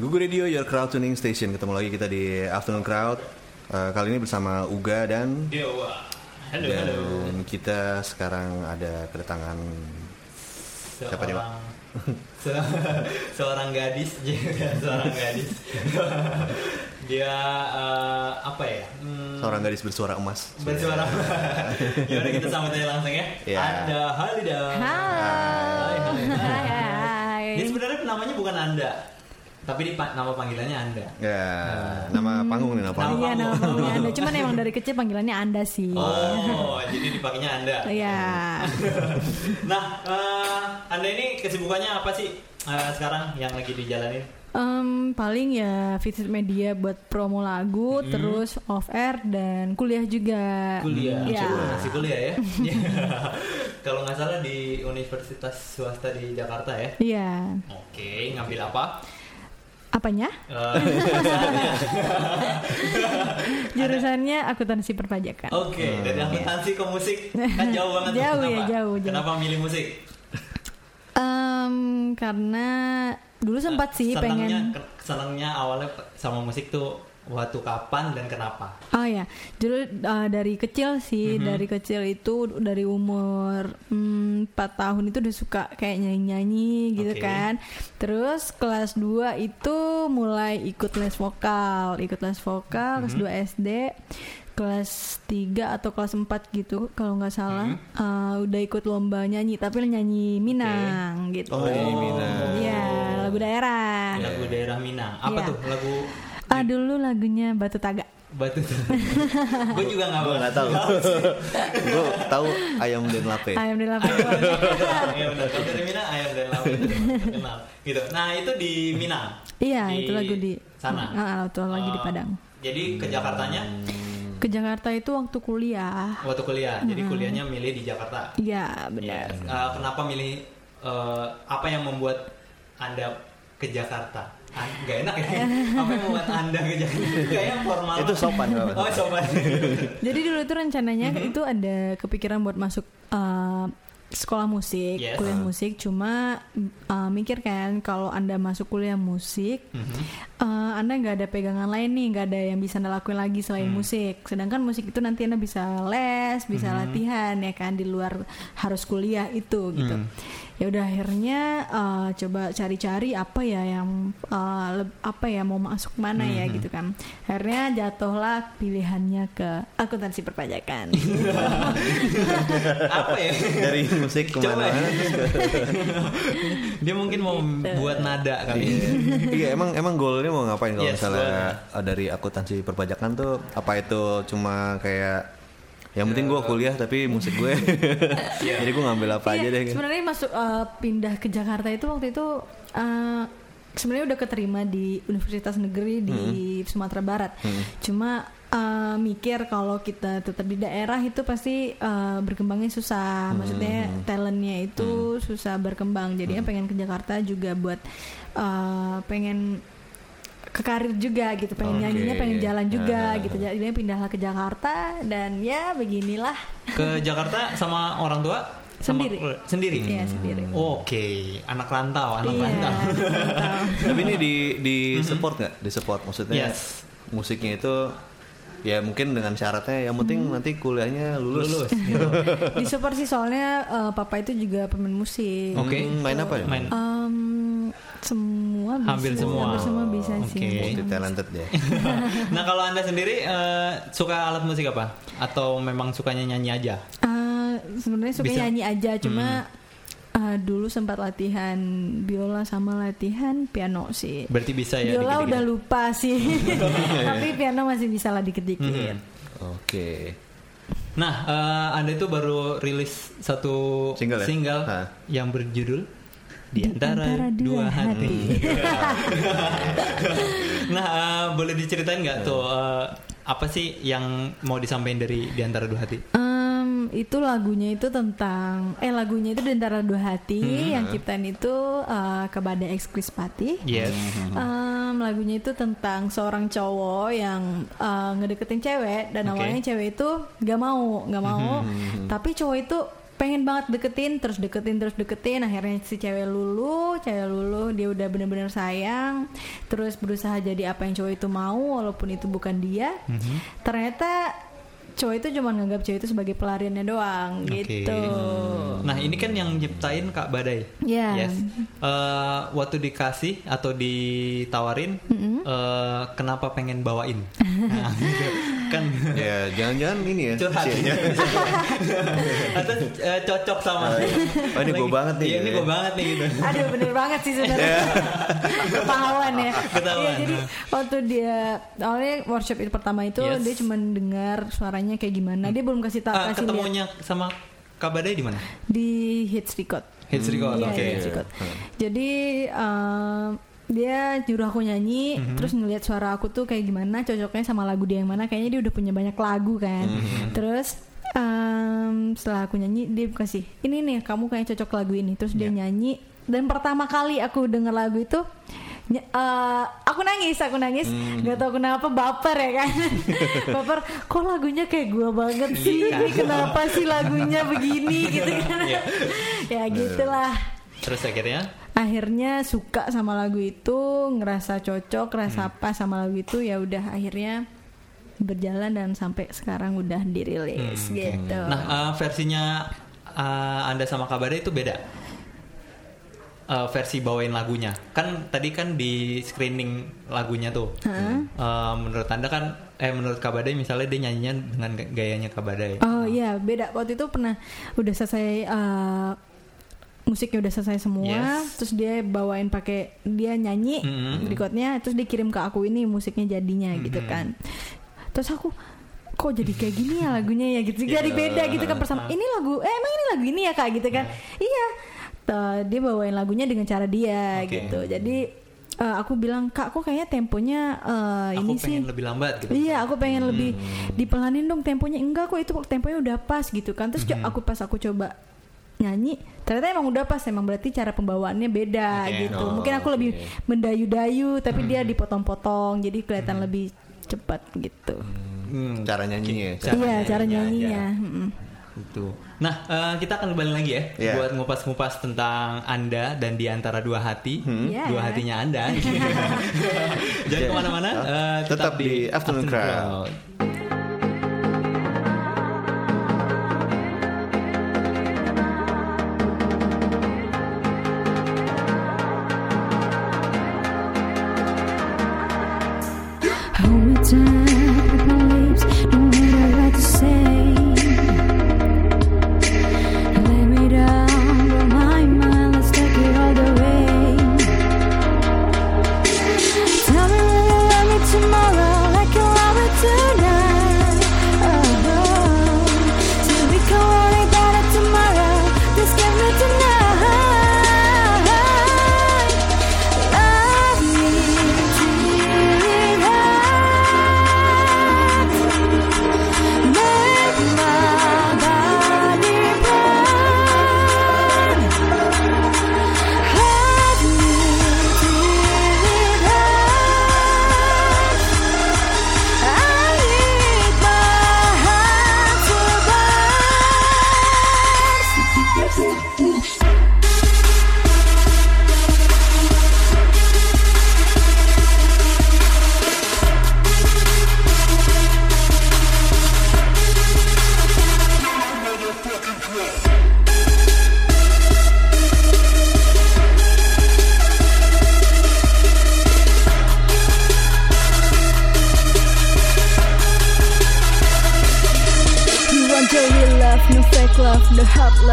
Google Radio Your Crowd Tuning Station Ketemu lagi kita di Afternoon Crowd Eh, Kali ini bersama Uga dan Dewa. Halo, Dan halo. kita sekarang ada kedatangan Siapa dia, Pak? Se- seorang gadis, seorang gadis. dia eh, apa ya? Hmm, Seorang gadis bersuara emas bersuara. Yaudah kita sambut aja langsung ya. Ya. Ada Halida. Hai, hai. Hai, hai. Dia sebenarnya namanya bukan Anda, tapi di pa- nama panggilannya Anda. Ya, nama panggung nih, nama panggung Iya, nama panggung. panggilnya Anda. Cuman emang dari kecil panggilannya Anda sih. Oh, jadi dipakainya Anda. Iya. Nah, eh, Anda ini kesibukannya apa sih eh, sekarang yang lagi dijalanin? Em, paling ya visit media buat promo lagu, terus off air dan kuliah juga. kuliah Iya. masih kuliah ya kalau nggak salah di universitas swasta di Jakarta ya Iya. oke ngambil apa Apanya? Eh, Jurusannya akuntansi perpajakan. oke dari akuntansi ke musik kan jauh banget tuh. Jauh ya, Kenapa? jauh, jauh. kenapa milih musik Em, karena dulu sempat sih Senangnya- pengen senangnya awalnya sama musik tuh waktu kapan dan kenapa Oh ya, dulu uh, dari kecil sih, Mhm. dari kecil itu dari umur mm, 4 tahun itu udah suka kayak nyanyi-nyanyi gitu Oke. kan. Terus kelas 2 itu mulai ikut les vokal, ikut les vokal kelas Mhm. 2 SD. Kelas 3 atau kelas 4 gitu kalau nggak salah Mhm. uh, udah ikut lomba nyanyi tapi nyanyi Minang gitu. Oh, nyanyi Minang. Iya, lagu daerah. lagu daerah Minang apa Iya. tuh lagu Ah dulu lagunya Batu Taga. batu gue juga nggak Gue nggak tahu Gue tahu ayam dan lape Ayam lapangan. Iya benar. Kalau dari Minang ayam dan laut kenal. Gitu. Nah itu di Minang. Iya, Di itu lagu di sana. Ah, itu lagi di Oh, Padang. Jadi ke Jakartanya Ke Jakarta itu waktu kuliah. waktu kuliah. Jadi kuliahnya milih di Jakarta. Iya, benar. Eh, kenapa milih eh, apa yang membuat anda ke Jakarta? Ah, Gak enak ya. apa yang membuat anda ke Jakarta? Kayaknya formal. Itu sopan. Oh sopan. Jadi dulu itu rencananya Mhm. itu ada kepikiran buat masuk eh, sekolah musik, Yes. kuliah musik. Cuma eh, mikir kan kalau anda masuk kuliah musik, Mhm. eh, anda nggak ada pegangan lain nih, nggak ada yang bisa anda lakuin lagi selain Hmm. musik. Sedangkan musik itu nanti anda bisa les, bisa Mhm. latihan ya kan di luar harus kuliah itu gitu. Hmm. Ya udah akhirnya eh, coba cari-cari apa ya yang eh, leb- apa ya mau masuk mana ya Mhm. gitu kan. Akhirnya jatuhlah pilihannya ke akuntansi perpajakan. apa ya? Dari musik ke mana ya. Dia mungkin mau buat nada kali. ya. Iya emang emang goalnya mau ngapain kalau Yes, misalnya uh, dari akuntansi perpajakan tuh apa itu cuma kayak yang penting gue kuliah tapi musik gue. Jadi gue ngambil apa aja Iya, deh. Sebenarnya masuk eh, pindah ke Jakarta itu waktu itu eh, sebenarnya udah keterima di Universitas Negeri di Sumatera Barat. Cuma eh, mikir kalau kita tetap di daerah itu pasti berkembangnya susah. Maksudnya talentnya itu susah berkembang. Jadinya pengen ke Jakarta juga buat pengen ke karir juga gitu pengen Oke. nyanyinya pengen jalan juga Ah. gitu jadinya pindahlah ke Jakarta dan ya beginilah Ke Jakarta sama orang tua? Sama Sendiri. Sendiri. Iya, sendiri. Oke, anak rantau, anak Iya, rantau. tapi ini di di support nggak di support maksudnya Yes. musiknya itu ya mungkin dengan syaratnya yang penting nanti kuliahnya lulus, Lulus. di support sih soalnya eh, papa itu juga pemain musik. Oke. Hmm, main apa ya Main. Em, semua bisa. Hampir semua. Hampir semua bisa Oke. sih. multi talented ya nah kalau anda sendiri eh, suka alat musik apa? Atau memang sukanya nyanyi aja? Eh, Sebenarnya suka Bisa. nyanyi aja, cuma eh, dulu sempat latihan biola sama latihan piano sih. Berarti bisa ya? Biola dikit-dikit? udah lupa sih, tapi piano masih bisa lah dikit-dikit. Mhm. oke Nah, eh, anda itu baru rilis satu Single ya? Hah. yang berjudul di antara, Antara dua, Dua hati. nah, eh, boleh diceritain nggak tuh eh, apa sih yang mau disampaikan dari di antara dua hati? Em, itu lagunya itu tentang eh lagunya itu di antara dua hati Hmm. yang ciptain itu eh, kepada Ex Krispati. Yes. Em, lagunya itu tentang seorang cowok yang eh, ngedeketin cewek dan Oke. awalnya cewek itu gak mau, gak mau. Tapi cowok itu pengen banget deketin terus deketin terus deketin akhirnya si cewek lulu cewek lulu dia udah bener-bener sayang terus berusaha jadi apa yang cowok itu mau walaupun itu bukan dia Mhm. ternyata cowok itu cuma nganggap cewek itu sebagai pelariannya doang Oke. gitu Nah ini kan yang nyiptain Kak Badai. Iya. Yes. Eh, waktu dikasih atau ditawarin, eh, kenapa pengen bawain? Nah, gitu. Kan Ya, jangan-jangan ini ya. curhat. Atau eh, cocok sama. Oh, ini gua banget nih, Iya, ini gue ya. banget nih gitu. Aduh bener banget sih sebenarnya Ketahuan ya Ketahuan, Iya, Jadi ha. waktu dia Awalnya workshop itu pertama itu Yes. Dia cuma dengar suaranya kayak gimana Dia belum kasih tahu Ah, kasih ketemunya sama Kak Badai di mana? Di hits record Hits record. Iya, Oke. di hits record. Jadi em, dia nyuruh aku nyanyi, Mhm. terus ngelihat suara aku tuh kayak gimana, cocoknya sama lagu dia yang mana. Kayaknya dia udah punya banyak lagu kan. Mhm. Terus em, setelah aku nyanyi, dia kasih ini nih kamu kayak cocok lagu ini. Terus dia Iya. nyanyi. Dan pertama kali aku denger lagu itu, eh, aku nangis, aku nangis. Hmm. Gak tau kenapa baper ya kan. baper. Kok lagunya kayak gua banget sih? Iya. Ini kenapa sih lagunya begini gitu kan? Iya. ya gitulah Terus akhirnya akhirnya suka sama lagu itu ngerasa cocok ngerasa Hmm. apa sama lagu itu ya udah akhirnya berjalan dan sampai sekarang udah dirilis gitu Nah, eh, versinya eh, Anda sama Kabada itu beda. Eh, versi bawain lagunya. Kan tadi kan di screening lagunya tuh. Eh, menurut Anda kan eh menurut Kabadai misalnya dia nyanyinya dengan ga- gayanya Kabadai. oh iya beda waktu itu pernah udah selesai uh, musiknya udah selesai semua Yes. terus dia bawain pakai dia nyanyi Mhm. recordnya terus dia kirim ke aku ini musiknya jadinya gitu kan terus aku kok jadi kayak gini ya lagunya ya gitu jadi beda gitu kan bersama ini lagu eh emang ini lagu ini ya kak gitu kan iya Tuh, dia bawain lagunya dengan cara dia Oke. gitu jadi eh, aku bilang kak kok kayaknya temponya eh, Aku ini pengen sih lebih lambat gitu. Iya, aku pengen lebih Hmm. dipelanin dong temponya. Enggak kok itu temponya udah pas gitu kan. Terus Hmm. aku pas aku coba nyanyi, ternyata emang udah pas. Emang berarti cara pembawaannya beda Oke. gitu. Oh, Mungkin aku lebih oke. mendayu-dayu, tapi dia Hmm. dipotong-potong, jadi kelihatan lebih cepat gitu. Hmm, Cara nyanyinya ya. Cara iya, cara nyanyinya, nyanyinya. ya. mm-mm. Gitu. Nah, eh, kita akan kembali lagi ya Iya. buat ngupas-ngupas tentang Anda dan di antara dua hati, Iya. dua hatinya Anda. Jangan Iya. ke mana-mana, Ah, eh, tetap di Afternoon Crowd. Hold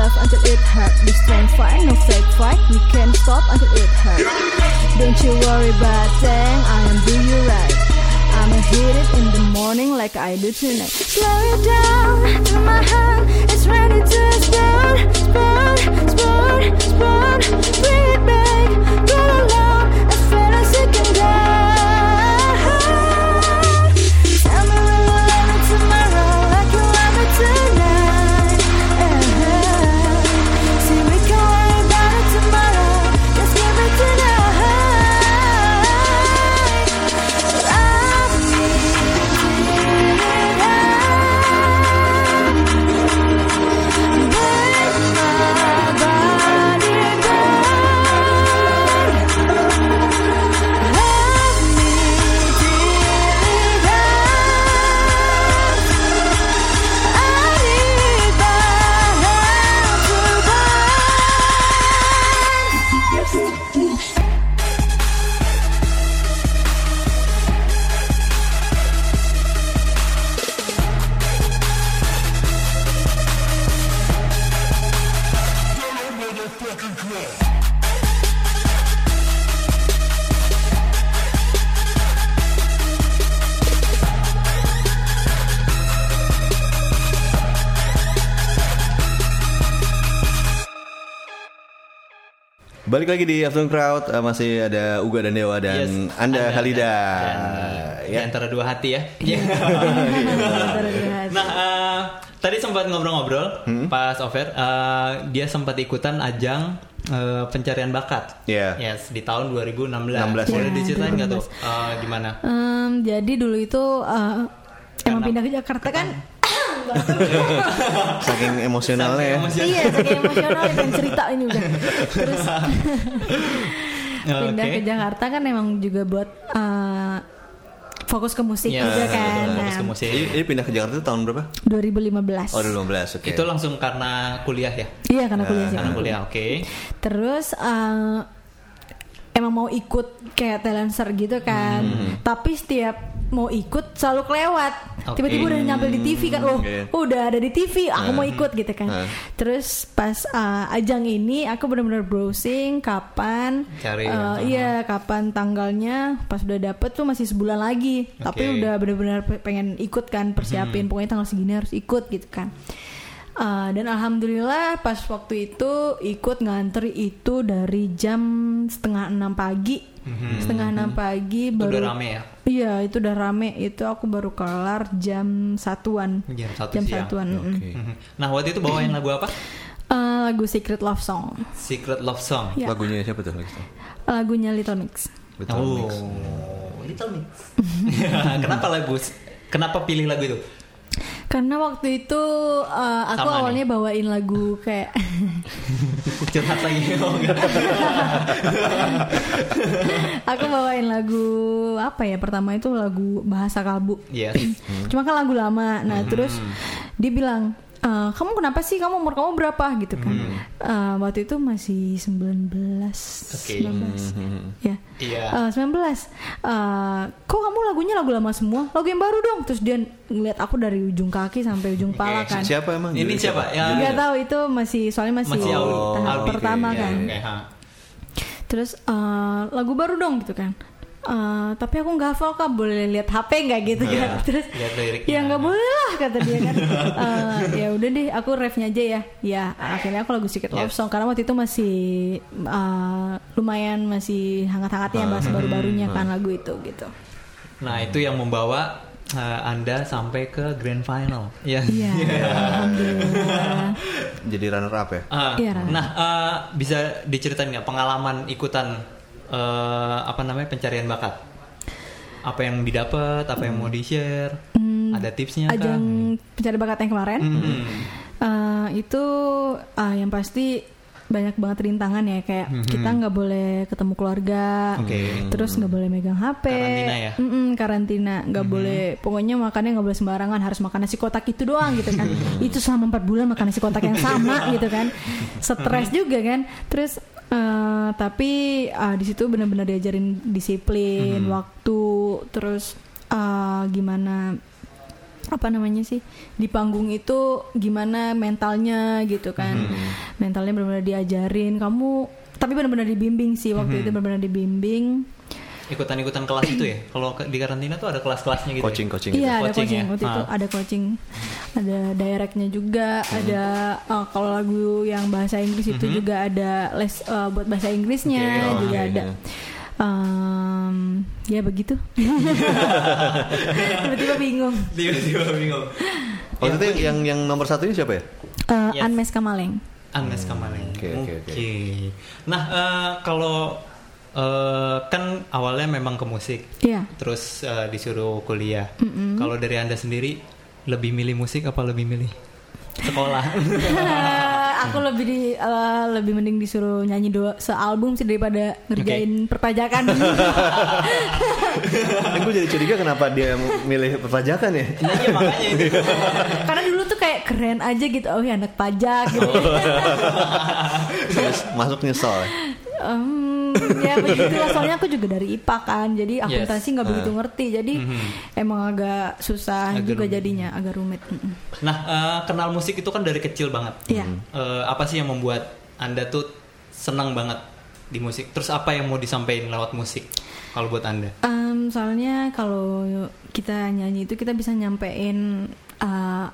love until it hurt. The strong fight, no fake fight, we can't stop until it hurt. Don't you worry about thing, I am do you right. I'ma hit it in the morning like I do tonight. Slow it down my heart. It's ready to explode, explode, explode, explode. Balik lagi di Afternoon Crowd eh, masih ada Uga dan Dewa dan Yes, Anda Halida. dan Ya. antara dua hati ya. Hati. nah, eh, tadi sempat ngobrol-ngobrol Hmm? pas over. eh, dia sempat ikutan ajang eh, pencarian bakat. Iya. Yes, di tahun 2016. 16, Boleh ya. diceritain nggak tuh eh, gimana? Em, jadi dulu itu eh, emang pindah ke Jakarta kan? Saking emosionalnya ya. Saking iya, saking emosional pengen cerita ini udah. Terus pindah Oke. ke Jakarta kan emang juga buat eh, fokus ke musik Iya, juga kan. betul, fokus ke musik. Ini, ini pindah ke Jakarta itu tahun berapa? 2015. Oh 2015, oke. Itu langsung karena kuliah ya? Iya karena kuliah sih. Karena kuliah, oke. Terus eh, emang mau ikut kayak talencer gitu kan. Hmm. Tapi setiap mau ikut selalu kelewat. Oke. Tiba-tiba udah nyampe di TV kan loh. Oke. Udah ada di TV, aku mau ikut gitu kan. Hmm. Terus pas eh, ajang ini aku benar-benar browsing kapan Cari, uh-huh. iya kapan tanggalnya. Pas udah dapet tuh masih sebulan lagi. Tapi Oke. udah benar-benar pe- pengen ikut kan persiapin. Pokoknya tanggal segini harus ikut gitu kan. Uh, dan alhamdulillah pas waktu itu ikut ngantri itu dari jam setengah enam pagi, setengah enam pagi Mhm. Itu baru. udah rame ya? Iya itu udah rame. Itu aku baru kelar jam satuan. Jam satu jam siang. satuan. mm. Oke. Mhm. Nah, waktu itu bawain lagu apa? Uh, lagu Secret Love Song. Secret Love Song. Ya. Lagunya siapa tuh? Lagunya Little Mix. Betul. oh, Mix. Little Mix. kenapa lagu? Kenapa pilih lagu itu? Karena waktu itu uh, aku Sama awalnya bawain lagu kayak Curhat lagi. Oh, aku bawain lagu apa ya pertama itu lagu bahasa kalbu. Yes. Cuma kan lagu lama. Nah, terus dia bilang, "Eh, "Kamu kenapa sih? Kamu umur kamu berapa?" gitu kan. Eh, waktu itu masih 19. Oke. 19. Ya. Iya. Eh, 19. Eh, kok kamu lagunya lagu lama semua? Lagu yang baru dong. Terus dia ngeliat aku dari ujung kaki sampai ujung pala Oke. kan. Siapa emang? Ini siapa? Ya. Nggak tahu itu masih soalnya masih, Masih tahap pertama Oke, kan. Oke, ha. Terus eh, lagu baru dong gitu kan. Eh, tapi aku nggak hafal kak boleh lihat HP nggak gitu Iya, kan terus lihat liriknya. ya nggak boleh lah kata dia kan Eh, ya udah deh aku refnya aja ya ya akhirnya aku lagu Secret Love. Song karena waktu itu masih eh, lumayan masih hangat-hangatnya bahas baru-barunya kan lagu itu gitu Nah, itu yang membawa uh, Anda sampai ke grand final. Ya. iya alhamdulillah Jadi runner up ya? Ah, Iya, Rana. nah, uh, bisa diceritain nggak pengalaman ikutan uh, apa namanya pencarian bakat? Apa yang didapat? Apa yang mau di share? Ada tipsnya kah? Hmm. ajang pencari bakat yang kemarin Hmm. Eh, itu eh, yang pasti banyak banget rintangan ya kayak kita nggak boleh ketemu keluarga Hmm. Oke. terus nggak boleh megang HP Karantina ya? Hmm. Mm-mm, karantina nggak boleh pokoknya makannya nggak boleh sembarangan harus makan nasi kotak itu doang gitu kan itu selama empat bulan makan nasi kotak yang sama gitu kan stres juga kan terus eh, tapi ah, di situ benar-benar diajarin disiplin Hmm. waktu terus ah, gimana apa namanya sih di panggung itu gimana mentalnya gitu kan. Mentalnya benar-benar diajarin. Kamu tapi benar-benar dibimbing sih waktu itu benar-benar dibimbing Ikutan-ikutan kelas itu ya? Kalau di karantina tuh ada kelas-kelasnya gitu. Coaching Ya? coaching gitu. iya ada Coaching coaching ya? waktu itu Ah. ada coaching ada directnya juga ada eh, kalau lagu yang bahasa Inggris itu juga ada les eh, buat bahasa Inggrisnya Oke, oh, juga oke, ada Em, ya begitu tiba-tiba bingung Tiba-tiba bingung. Waktu itu yang, yang yang nomor satu ini siapa ya? Eh, Yes. Anmes Kamaleng Agnes Kamaleng. Oke, oke, oke. Nah, eh, kalau eh, kan awalnya memang ke musik, Iya terus eh, disuruh kuliah. Kalau dari anda sendiri lebih milih musik apa lebih milih sekolah? aku lebih di eh, lebih mending disuruh nyanyi dua sealbum sih daripada ngerjain perpajakan. Ini gue jadi curiga kenapa dia milih perpajakan ya? nah, iya makanya itu. Karena dulu tuh kayak keren aja gitu, oh ya anak pajak gitu. Terus masuk nyesel ya? Ya begitulah soalnya aku juga dari IPA kan, jadi akuntansi nggak begitu ngerti, jadi emang agak susah Agak juga rumit. jadinya, agak rumit. Mm-mm. Nah, eh, kenal musik itu kan dari kecil banget. Iya. Eh, apa sih yang membuat anda tuh senang banget di musik? Terus apa yang mau disampaikan lewat musik? Kalau buat anda? Em, soalnya kalau kita nyanyi itu kita bisa nyampein uh,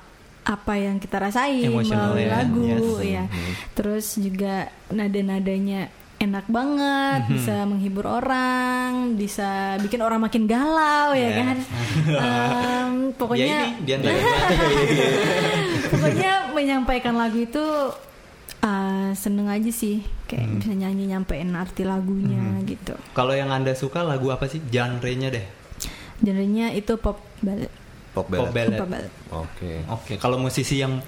apa yang kita rasain melalui ya, lagu yes. ya. Terus juga nada-nadanya enak banget, Mhm. bisa menghibur orang, bisa bikin orang makin galau ya Yeah. kan. Em, pokoknya ya ini dia pokoknya menyampaikan lagu itu uh, seneng aja sih kayak Hmm. bisa nyanyi nyampein arti lagunya gitu Kalau yang anda suka lagu apa sih? Genre-nya deh. genrenya itu pop ballad Pop Pop ballad. ballad. pop ballad Oke. Oke, kalau musisi yang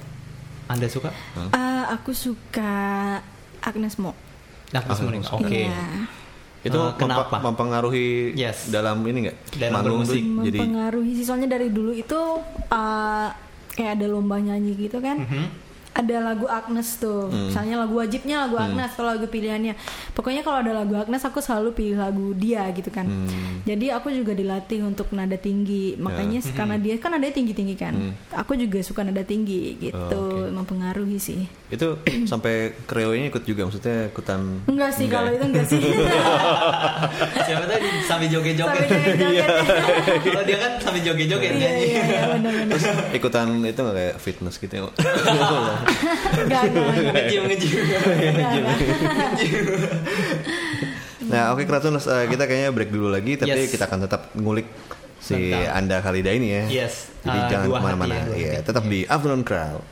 anda suka? Uh, aku suka Agnes Mo Agnes Mo. Oke. Iya. Itu Eh, kenapa? mempengaruhi Yes. dalam ini nggak? Dalam Manggung tuh bermusik. jadi mempengaruhi sih soalnya dari dulu itu uh, kayak ada lomba nyanyi gitu kan Mhm. Ada lagu Agnes tuh. Misalnya lagu wajibnya lagu Agnes atau lagu pilihannya. Pokoknya kalau ada lagu Agnes aku selalu pilih lagu dia gitu kan. Jadi aku juga dilatih untuk nada tinggi. Makanya karena dia kan nadanya tinggi tinggi kan aku juga suka nada tinggi gitu. Oh, oke. mempengaruhi sih. Itu sampai kreonya ikut juga? Maksudnya ikutan? Enggak sih kalau ya? itu enggak sih. Siapa tadi? Sambil joget-joget. Sambil joget-joget. Kalau dia kan sambil joget-joget iya nyanyi. iya iya Terus ikutan itu nggak kayak fitness gitu ya? enggak nah oke Kratuners eh, kita kayaknya break dulu lagi tapi Yes. kita akan tetap ngulik si Tentang- Anda Khalida ini ya. Yes. Jadi Eh, jangan ke mana-mana. ya, Iya, tetap di Afternoon Crowd.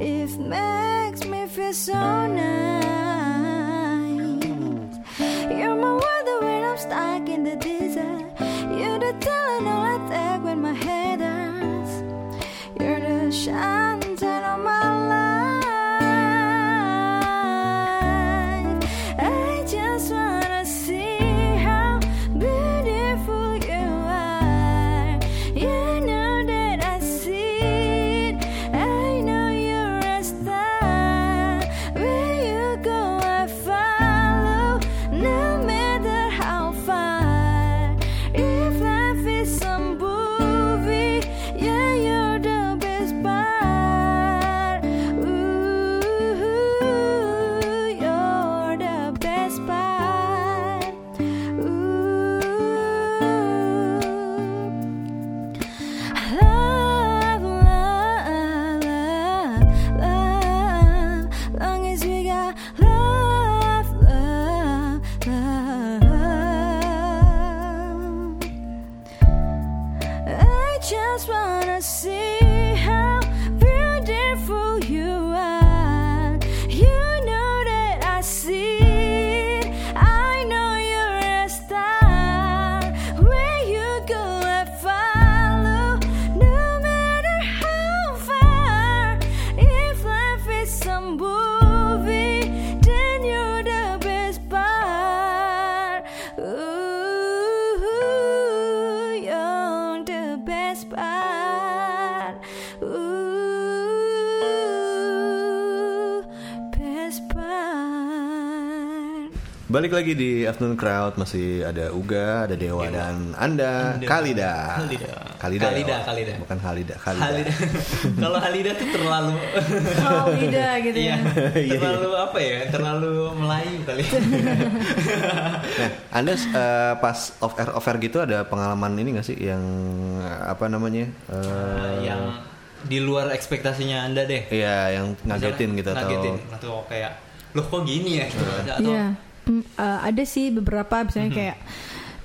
It makes me feel so nice. Balik lagi di Afternoon Crowd masih ada Uga, ada Dewa dan Anda, Anda. Kalida. Halida. Kalida. Kalida, ya? Kalida. Bukan Halida, Kalida. Halida. Kalau Halida tuh terlalu Halida gitu Iya, ya. terlalu apa ya? Terlalu Melayu kali. Nah, Anda eh, pas off air off air gitu ada pengalaman ini gak sih yang apa namanya? eh, yang di luar ekspektasinya Anda deh. Iya, yang ngagetin gitu ngagetin, atau atau kayak loh kok gini ya gitu. atau Iya, Mm, eh, ada sih beberapa misalnya kayak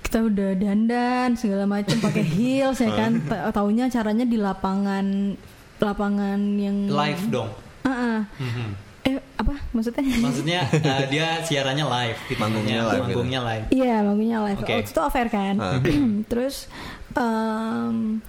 kita udah dandan segala macam pakai heels ya kan, Ta- taunya caranya di lapangan lapangan yang live dong. Ah, ah. Mhm. Eh apa maksudnya? Maksudnya eh, dia siarannya live, gitu. Manggungnya live gitu. manggungnya live. Iya, bangunnya live. Oke. Oh, itu off air kan. Terus em,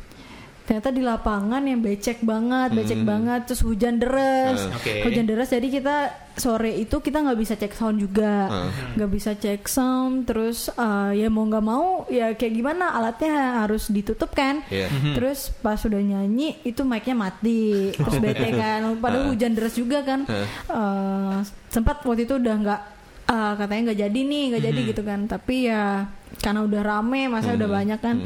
ternyata di lapangan yang becek banget, becek Hmm. banget. Terus hujan deras, Ah. Oke. hujan deras. Jadi kita sore itu kita nggak bisa cek sound juga, Ah. nggak bisa cek sound. Terus eh, ya mau nggak mau ya kayak gimana alatnya harus ditutup kan. Iya. Terus pas sudah nyanyi itu mic-nya mati, terus bete kan. Padahal hujan deras juga kan. Eh, sempat waktu itu udah nggak eh, katanya nggak jadi nih, nggak jadi gitu kan. Tapi ya karena udah rame, masa udah banyak kan.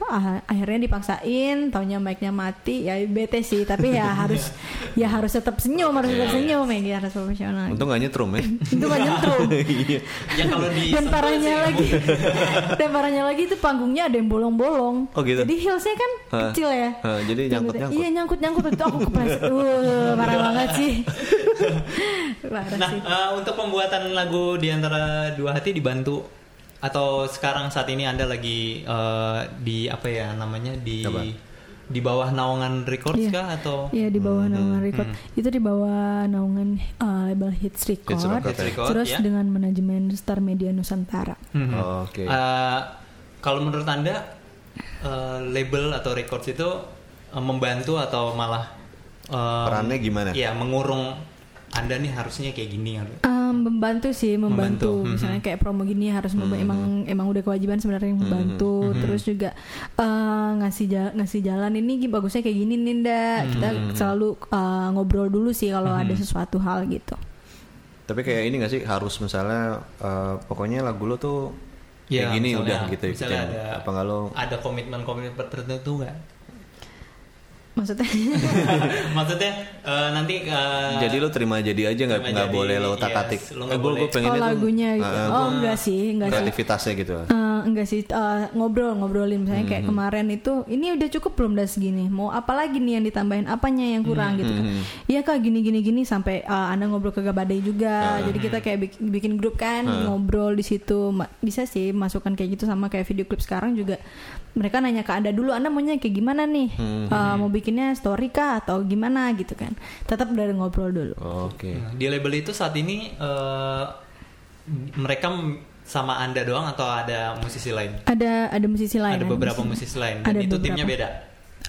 ah, akhirnya dipaksain, taunya mic-nya mati, ya bete sih. Tapi ya harus ya harus tetap senyum, harus tetap senyum ya, gitu, harus profesional. Untung gak nyetrum ya. Itu nggak nyentrum. Iya. Ya kalau di Dan parahnya lagi, dan parahnya lagi itu panggungnya ada yang bolong-bolong. Oh, gitu? Jadi heelsnya kan kecil ya. Hah, jadi nyangkut-nyangkut? Iya nyangkut-nyangkut itu aku kepleset. Uh, parah banget sih. parah Nah, sih. eh, untuk pembuatan lagu di antara dua hati dibantu atau sekarang saat ini Anda lagi eh, di apa ya namanya di Apa? di bawah naungan records Iya. kah atau Iya di bawah naungan record. Itu di bawah naungan uh, label Hits Record. Hits Record, Hits Record, Terus ya. dengan manajemen Star Media Nusantara. Mhm. Oh, Oke. Eh, kalau menurut Anda eh, label atau records itu eh, membantu atau malah eh, Perannya gimana? Iya, mengurung Anda nih harusnya kayak gini Um, membantu sih, membantu. Membantu, mhm. Misalnya kayak promo gini harus memba- emang emang udah kewajiban sebenarnya membantu. Terus juga uh, ngasih ja- ngasih jalan ini bagusnya kayak gini nih, Nda. Kita selalu uh, ngobrol dulu sih kalau ada sesuatu hal gitu. Tapi kayak ini gak sih harus misalnya eh, pokoknya lagu lo tuh Ya, kayak gini misalnya- udah gitu misalnya ikutin. ada- Apa nggak lo Ada komitmen-komitmen tertentu nggak? Maksudnya? Maksudnya eh, nanti eh, jadi lo terima jadi aja nggak terima nggak jadi, boleh lo yes, tak atik. lo Eh, boleh. gue pengen oh itu lagunya gitu. Ah, oh enggak sih, enggak sih. kreativitasnya gitu. Eh, enggak sih. Eh, ngobrol ngobrolin. Misalnya kayak kemarin itu ini udah cukup belum dah segini mau apa lagi nih yang ditambahin? Apanya yang kurang gitu kan? Iya kak gini gini gini. Sampai eh, anda ngobrol ke Gabadai juga. Jadi kita kayak bikin, bikin grup kan ngobrol di situ. Ma- bisa sih masukkan kayak gitu sama kayak video klip sekarang juga. Mereka nanya ke anda dulu anda maunya kayak gimana nih? Eh, mau bikinnya story kah atau gimana gitu kan tetap dari ngobrol dulu Oke. Nah, di label itu saat ini eh, mereka sama anda doang atau ada musisi lain? ada ada musisi lain ada beberapa di sini. musisi lain dan Ada itu beberapa. timnya beda.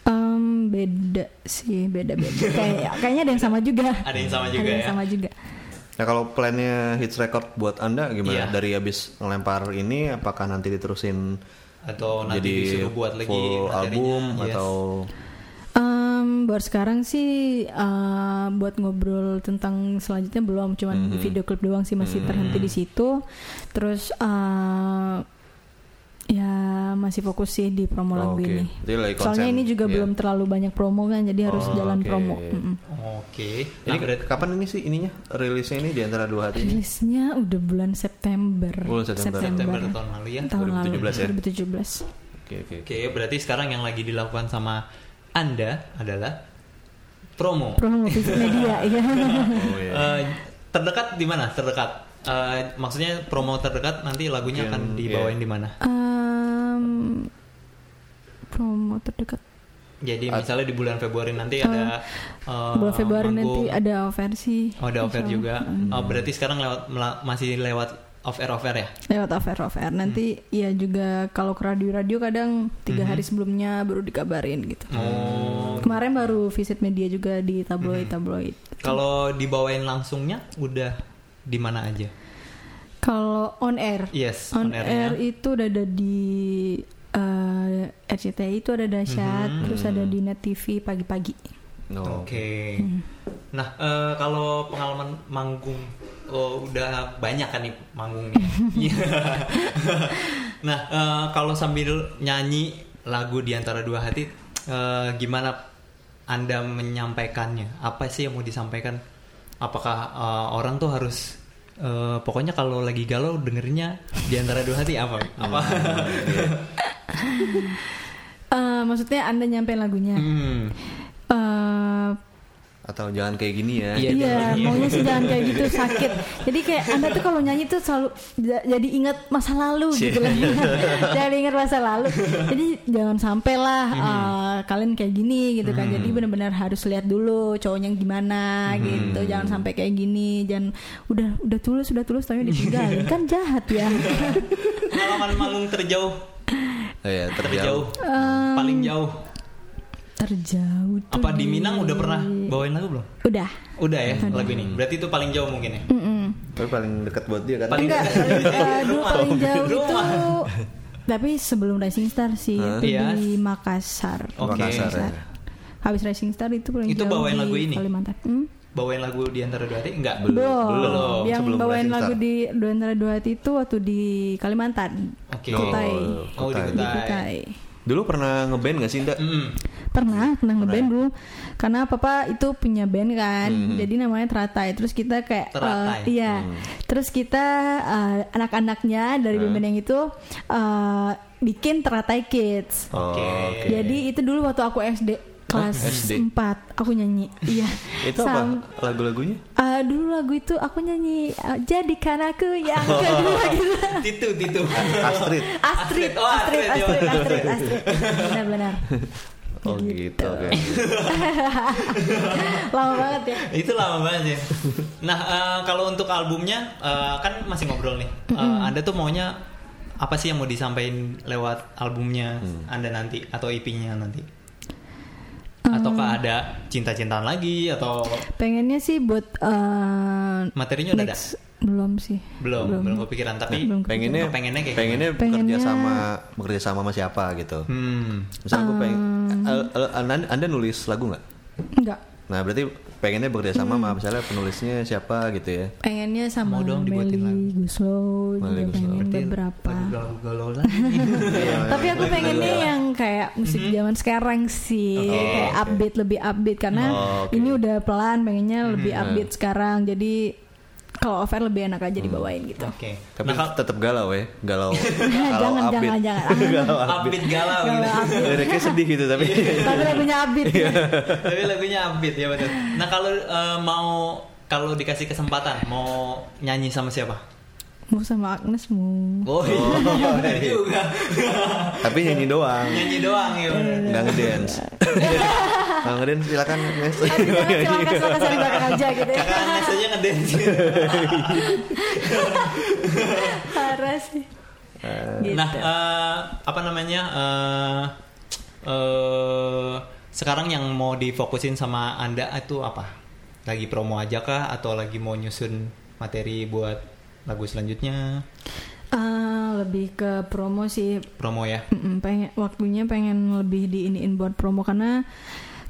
Em, beda sih beda beda kayak kayaknya ada yang sama juga Ada yang sama juga ada yang ya? sama juga Nah kalau plannya hits record buat anda gimana? Iya. Dari habis ngelempar ini, apakah nanti diterusin Atau nanti jadi disuruh buat lagi full materinya? album Yes. atau Em, buat sekarang sih eh, buat ngobrol tentang selanjutnya belum cuman Mhm. video klip doang sih masih terhenti di situ terus eh, ya masih fokus sih di promo Oh, lagu oke. ini Jadi lagi soalnya ini juga iya. belum terlalu banyak promo kan jadi harus Oh, jalan oke. promo Mm-mm. Oke. ini Nah, berarti kapan ini sih ininya rilisnya ini di antara dua hati ini? rilisnya udah bulan September Bulan September. September tahun lalu ya. tahun lalu 2017 ya? 2017 Oke oke. Oke, berarti sekarang yang lagi dilakukan sama anda adalah promo. promo fisik media ya Oh iya. Eh, terdekat di mana? Terdekat. Eh, maksudnya promo terdekat nanti lagunya Mungkin, akan iya. dibawain di mana? Em, promo terdekat Jadi misalnya di bulan Februari nanti ada eh, bulan Februari manggung. nanti ada versi Oh, ada offer Insya juga. Allah. Oh, berarti sekarang lewat masih lewat off air off air ya? lewat offer offer nanti ya juga kalau ke radio radio kadang tiga hari sebelumnya baru dikabarin gitu. Oh. kemarin baru visit media juga di tabloid tabloid. Kalau dibawain langsungnya udah di mana aja? kalau on air? Yes, on, on air itu udah ada di eh, RCTI itu ada dahsyat Mhm. terus ada di net TV pagi-pagi Oh. Oke. Nah, eh, kalau pengalaman manggung oh, udah banyak kan nih manggungnya. Iya. nah, eh, kalau sambil nyanyi lagu di antara dua hati, eh, gimana Anda menyampaikannya? Apa sih yang mau disampaikan? Apakah eh, orang tuh harus eh, pokoknya kalau lagi galau dengerinnya di antara dua hati apa? Apa? Eh, maksudnya anda nyampein lagunya. Hmm. Eh, Atau jangan kayak gini ya. Iya, Iya, maunya sih jangan kayak gitu sakit. Jadi kayak anda tuh kalau nyanyi tuh selalu ja- jadi ingat masa lalu gitu lah. jadi ingat masa lalu. Jadi jangan sampai lah eh, kalian kayak gini gitu kan. Jadi benar-benar harus lihat dulu cowoknya gimana gitu. Jangan sampai kayak gini. Jangan udah udah tulus udah tulus tapi ditinggalin kan jahat ya. Pengalaman manggung terjauh, Oh, iya, terjauh, terjauh. Em, paling jauh. Terjauh tuh Apa di Minang udah pernah bawain lagu belum? Udah. Udah ya lagu ini. Berarti itu paling jauh mungkin ya. Mm-mm. Tapi paling dekat buat dia kan. Paling Enggak, eh, dulu paling jauh itu tapi sebelum Rising Star sih Hah? itu Iya. di Makassar. Oke. Makassar ya. Habis Rising Star itu paling Itu jauh bawain di lagu ini? Kalimantan. Hmm? Bawain lagu di antara dua hati enggak? Belum. Belum. Yang Sebelum bawain Rising lagu Star. di Dua Antara Dua Hati itu waktu di Kalimantan. Oke. Kutai. Oh, di Kutai. Di Kutai. Dulu pernah ngeband gak sih Nda? Mm. Pernah, pernah ngeband dulu. Karena papa itu punya band kan. Hmm. Jadi namanya Teratai. Terus kita kayak Teratai. eh, iya. Hmm. Terus kita eh, anak-anaknya dari band yang itu eh, bikin Teratai Kids. Oh, Oke. oke. Jadi itu dulu waktu aku SD kelas SD? 4 aku nyanyi. Iya. Itu Sam- apa lagu-lagunya? eh, dulu lagu itu aku nyanyi eh, jadikan aku yang Oh. kedua gitu. Titu, titu. Astrid. Astrid, Oh, Astrid, Astrid, Astrid, iya. Astrid, Astrid. Benar-benar. Oh gitu. oke. Lama banget ya. Itu lama banget ya. Nah, eh, kalau untuk albumnya eh, kan masih ngobrol nih. Eh, anda tuh maunya apa sih yang mau disampaikan lewat albumnya Anda nanti atau EP-nya nanti? Ataukah ada cinta-cintaan lagi atau Pengennya sih buat eh, materinya udah ada? next belum sih. Belum, belum, kepikiran tapi Belum Pengennya Pengennya kayak pengennya Pengennya- bekerja sama bekerja sama sama siapa gitu. Hmm. Misal gue pengen Al- al- anda, anda nulis lagu nggak? Enggak. Nah berarti pengennya bekerja sama sama misalnya penulisnya siapa gitu ya? Pengennya sama Mau dong dibuatin Meli Guslo Meli juga Guslo. pengen Berarti beberapa. galau-galau lagi. Tapi aku pengennya yang kayak musik zaman sekarang sih, kayak oke. upbeat lebih upbeat karena Oh, ini udah pelan, pengennya lebih upbeat sekarang. Jadi kalau offer lebih enak aja dibawain gitu. Oke. Tapi Nah, kalau tetap galau ya, galau. jangan, galau jangan, upbeat. jangan. galau upbeat. upbeat galau gitu. upbeat, Liriknya sedih gitu tapi. tapi lagunya upbeat. Tapi lagunya upbeat ya betul. Nah kalau eh, mau kalau dikasih kesempatan mau nyanyi sama siapa? Mau sama Agnes mau. Oh iya, juga. tapi nyanyi doang, nyanyi doang ya. nggak ngedance. Nggak ngedance silakan Nes. Aduh, jangan silakan silakan saya belakang aja gitu ya. Kakak Nes aja ngedance. Parah sih. Gitu. Nah eh, apa namanya? eh eh, sekarang yang mau difokusin sama anda itu apa? Lagi promo aja kah atau lagi mau nyusun materi buat lagu selanjutnya? Ah, lebih ke promo sih. Promo ya. Mm-mm, pengen waktunya pengen lebih diiniin buat promo karena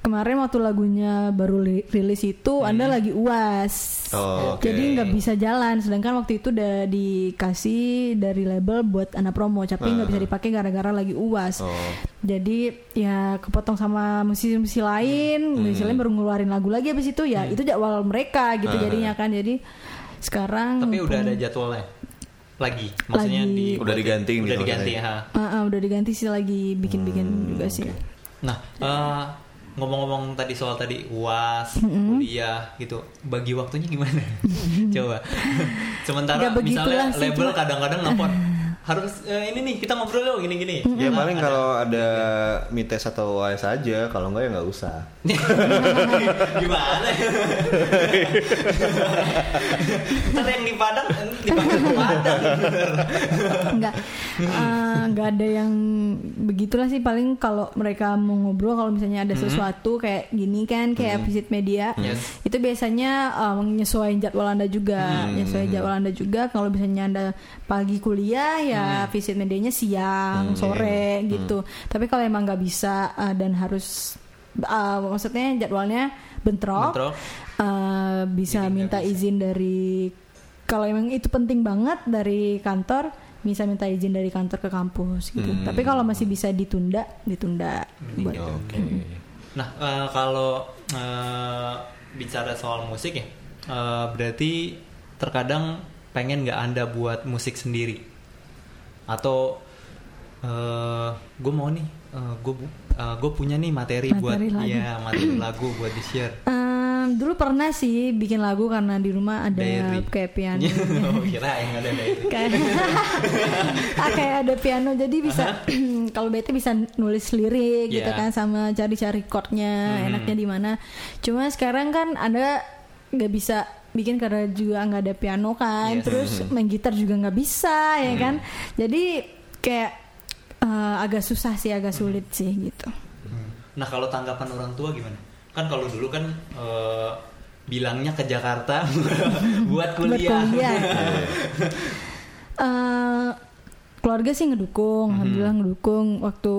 kemarin waktu lagunya baru li- rilis itu anda lagi uas. Oh, oke. jadi nggak bisa jalan sedangkan waktu itu udah dikasih dari label buat anak promo tapi nggak bisa dipakai gara-gara lagi uas. Oh. jadi ya kepotong sama musisi-musisi lain musisi lain baru ngeluarin lagu lagi habis itu ya itu jadwal mereka gitu jadinya kan. Jadi sekarang Tapi udah ada jadwalnya lagi. Maksudnya Lagi. di Udah diganti Udah gitu diganti ha. Ah, ah, udah diganti sih lagi bikin-bikin juga sih Nah, eh, ngomong-ngomong tadi soal tadi uas, kuliah gitu, bagi waktunya gimana? Coba. Sementara begitulah misalnya sih, label kadang-kadang nelfon harus eh, ini nih kita ngobrol yuk gini-gini. Ya Nah, paling ada- kalau ada mites atau UAS aja, kalau enggak ya nggak usah. gimana? Ntar yang di Padang dipanggil ke Padang. nggak eh, nggak ada yang begitulah sih paling kalau mereka mau ngobrol kalau misalnya ada sesuatu kayak gini kan kayak visit media Yes. itu biasanya eh, menyesuaikan jadwal anda juga menyesuaikan jadwal anda juga kalau misalnya anda pagi kuliah ya visit medianya siang sore gitu tapi kalau emang nggak bisa eh, dan harus eh, maksudnya jadwalnya bentrok, Bentrok. eh, bisa Jadi minta bisa. izin dari kalau emang itu penting banget dari kantor bisa minta izin dari kantor ke kampus gitu. Hmm. Tapi kalau masih bisa ditunda, ditunda. Buat Oke. Nah, eh, kalau eh, bicara soal musik ya, eh, berarti terkadang pengen nggak anda buat musik sendiri, atau gue mau nih, gue gue punya nih materi, buat Materi lagu. ya materi lagu buat di share. Ehm, dulu pernah sih bikin lagu karena di rumah ada Diary. kayak piano. oh, kira yang ada kayak ah, kayak ada piano jadi bisa kalau bete bisa nulis lirik gitu Yeah. kan sama cari-cari chordnya Hmm. enaknya di mana cuma sekarang kan anda nggak bisa bikin karena juga nggak ada piano kan Yes. terus main gitar juga nggak bisa ya kan jadi kayak eh, agak susah sih agak sulit sih gitu Nah, kalau tanggapan orang tua gimana? Kan kalau dulu kan eh, bilangnya ke Jakarta buat kuliah. Buat kuliah. Eh, keluarga sih ngedukung, alhamdulillah ngedukung. Waktu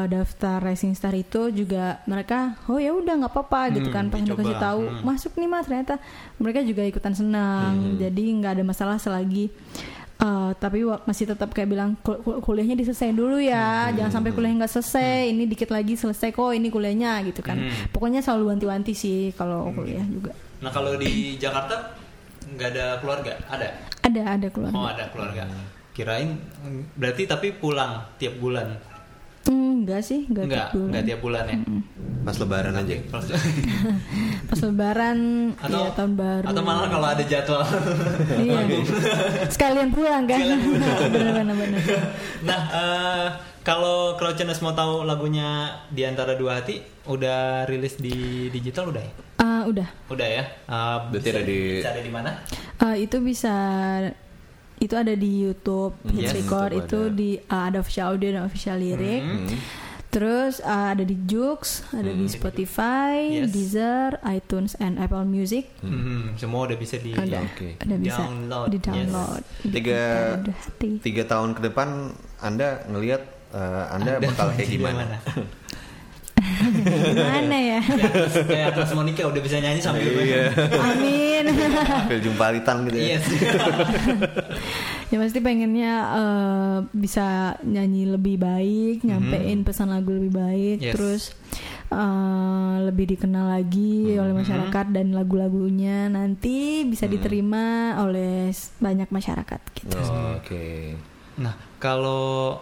eh, daftar Rising Star itu juga mereka, oh ya udah nggak apa-apa gitu Hmm, kan. Pas dicoba. dikasih tahu Hmm. masuk nih mas, ternyata mereka juga ikutan senang. Jadi nggak ada masalah selagi. eh, tapi masih tetap kayak bilang "Kul- kul- kuliahnya diselesaikan dulu ya, jangan sampai kuliah nggak selesai. Ini dikit lagi selesai kok, ini kuliahnya gitu kan. Hmm. Pokoknya selalu wanti-wanti sih kalau kuliah juga. Nah, kalau di Jakarta nggak ada keluarga? Ada? Ada ada keluarga. Oh, ada keluarga. Kirain berarti tapi pulang tiap bulan. Hmm, enggak sih, enggak, Enggak, tiap bulan. enggak tiap bulan ya. Pas lebaran aja. Pas- lebaran, atau iya tahun baru. Atau malah kalau ada jadwal. Iya. Sekalian pulang kan. bener. nah, eh, kalau Crouchness mau tahu lagunya di antara dua hati udah rilis di digital udah ya? Ah, udah. Udah ya. Eh, Berarti bisa- ada di- bisa ada di mana? Ah, itu bisa itu ada di YouTube, Hits Yes. Record itu ada. di ah, ada official audio dan official lirik. Terus ah, ada di Joox, ada di Spotify, Yes. Deezer, iTunes, and Apple Music. Hmm, semua udah bisa di Ada, Oke. ada bisa Download, di download. Di Tiga-. Tiga tahun ke depan Anda ngelihat eh, Anda, Anda bakal kayak di gimana? mana? Gimana ya? Kayak Agnes Monica udah bisa nyanyi sambil Iya. Amin. Kayak jumpalitan gitu ya. Yes. ya pasti pengennya eh, bisa nyanyi lebih baik, nyampein pesan lagu lebih baik, Yes. terus eh, lebih dikenal lagi oleh masyarakat dan lagu-lagunya nanti bisa diterima oleh banyak masyarakat gitu. Oh, Oke. Nah, kalau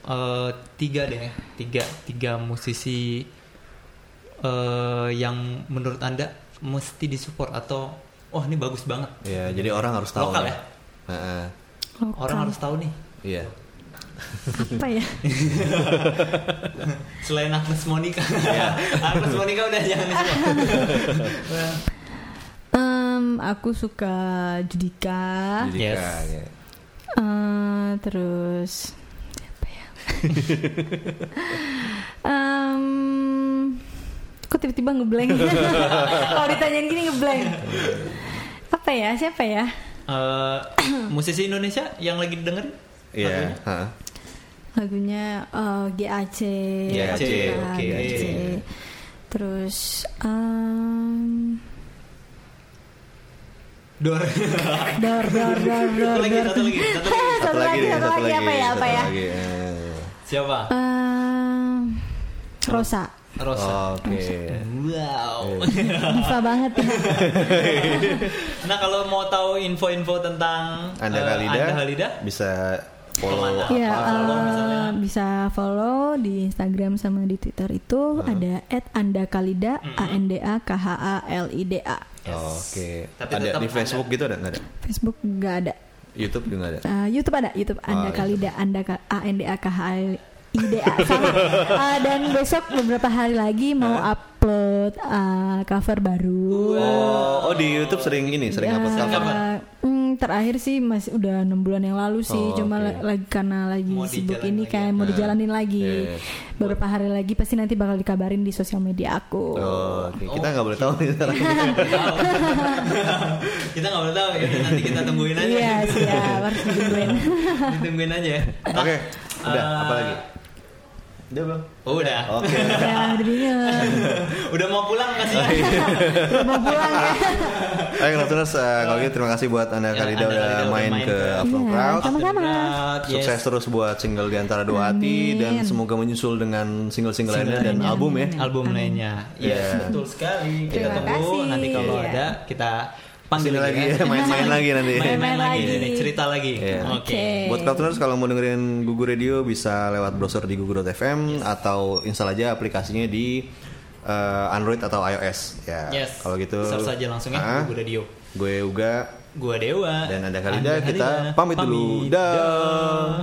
eh, tiga deh, tiga tiga musisi eh, yang menurut anda mesti disupport atau oh ini bagus banget, Ya, jadi orang harus tahu. Lokal nih. ya? Heeh. Lokal. orang harus tahu nih. Iya. apa ya? Selain Agnes Monica, Agnes Monica udah jangan disebut. Em, aku suka Judika, Jadi Yes. Kak, ya. Eh, terus apa ya? Em, kok tiba-tiba ngeblank? Kalau ditanyain gini ngeblank. Apa ya? Siapa ya? Eh, musisi Indonesia yang lagi dengerin? Iya. heeh. Lagunya eh, GAC. GAC, oke. GAC. Terus em, Dor. dor dor dor dor satu lagi, dor. satu lagi, satu lagi. Satu lagi, nih, satu lagi apa ya? satu Apa ya? lagi, eh. Siapa? Em, Rosa. Rosa. Oke. Wow. Diva banget ya. nah kalau mau tahu info-info tentang Anda eh, Khalida, Anda Khalida, bisa follow apa? Ya, follow misalnya? bisa follow di Instagram sama di Twitter itu ada @andakalida A N D A K H A L I D A. Oke. Tapi ada di Facebook Anda- gitu ada nggak ada? Facebook nggak ada. YouTube juga ada. Eh, YouTube ada, YouTube Anda Oh, Kalida Anda A N D A K H A L I D A sama. Eh, dan besok beberapa hari lagi mau upload eh, cover baru. Oh, oh di YouTube sering ini, sering Ya, upload cover. Hmm, terakhir sih masih udah enam bulan yang lalu sih, Oh, cuma la- lagi karena lagi Mau sibuk ini lagi kayak ya? mau Nah. dijalanin lagi. Yes. Beberapa hari lagi pasti nanti bakal dikabarin di sosial media aku. Oh, oke. Kita nggak boleh tahu nih sekarang. kita nggak boleh tahu ya. Nanti kita tungguin aja. Iya siap harus ditungguin. Ditungguin aja ya. Oke, udah. Eh, Apa lagi? Udah belum? Oh, udah. Oke. ya udah bingung. udah mau pulang nggak sih? Udah mau pulang ya. Oke, Nocturners, eh, kalau gitu terima kasih buat Anda Ya, Kalida udah udah main main ke Afro Iya, Crowd. sama-sama. Yes. Sukses terus buat single di antara dua hati dan semoga menyusul dengan single-single lainnya dan album ya. album lainnya. Yes, Iya. betul sekali. Kita Terima tunggu kasih. nanti kalau Iya. ada kita panggil Sini lagi ya. ya, main-main lagi nanti. Main-main Main lagi, lagi. nih, cerita lagi. Iya. Oke. Oke. Buat Crowdtuners kalau mau dengerin Gugu Radio bisa lewat browser di gugu.fm atau install aja aplikasinya di eh, Android atau iOS ya. Yes. Kalau gitu Search saja langsung ya Gugu Radio. Gue Uga Gua Dewa Dan Anda Khalida, Anda kita Khalida. pamit dulu. Dah. Dah.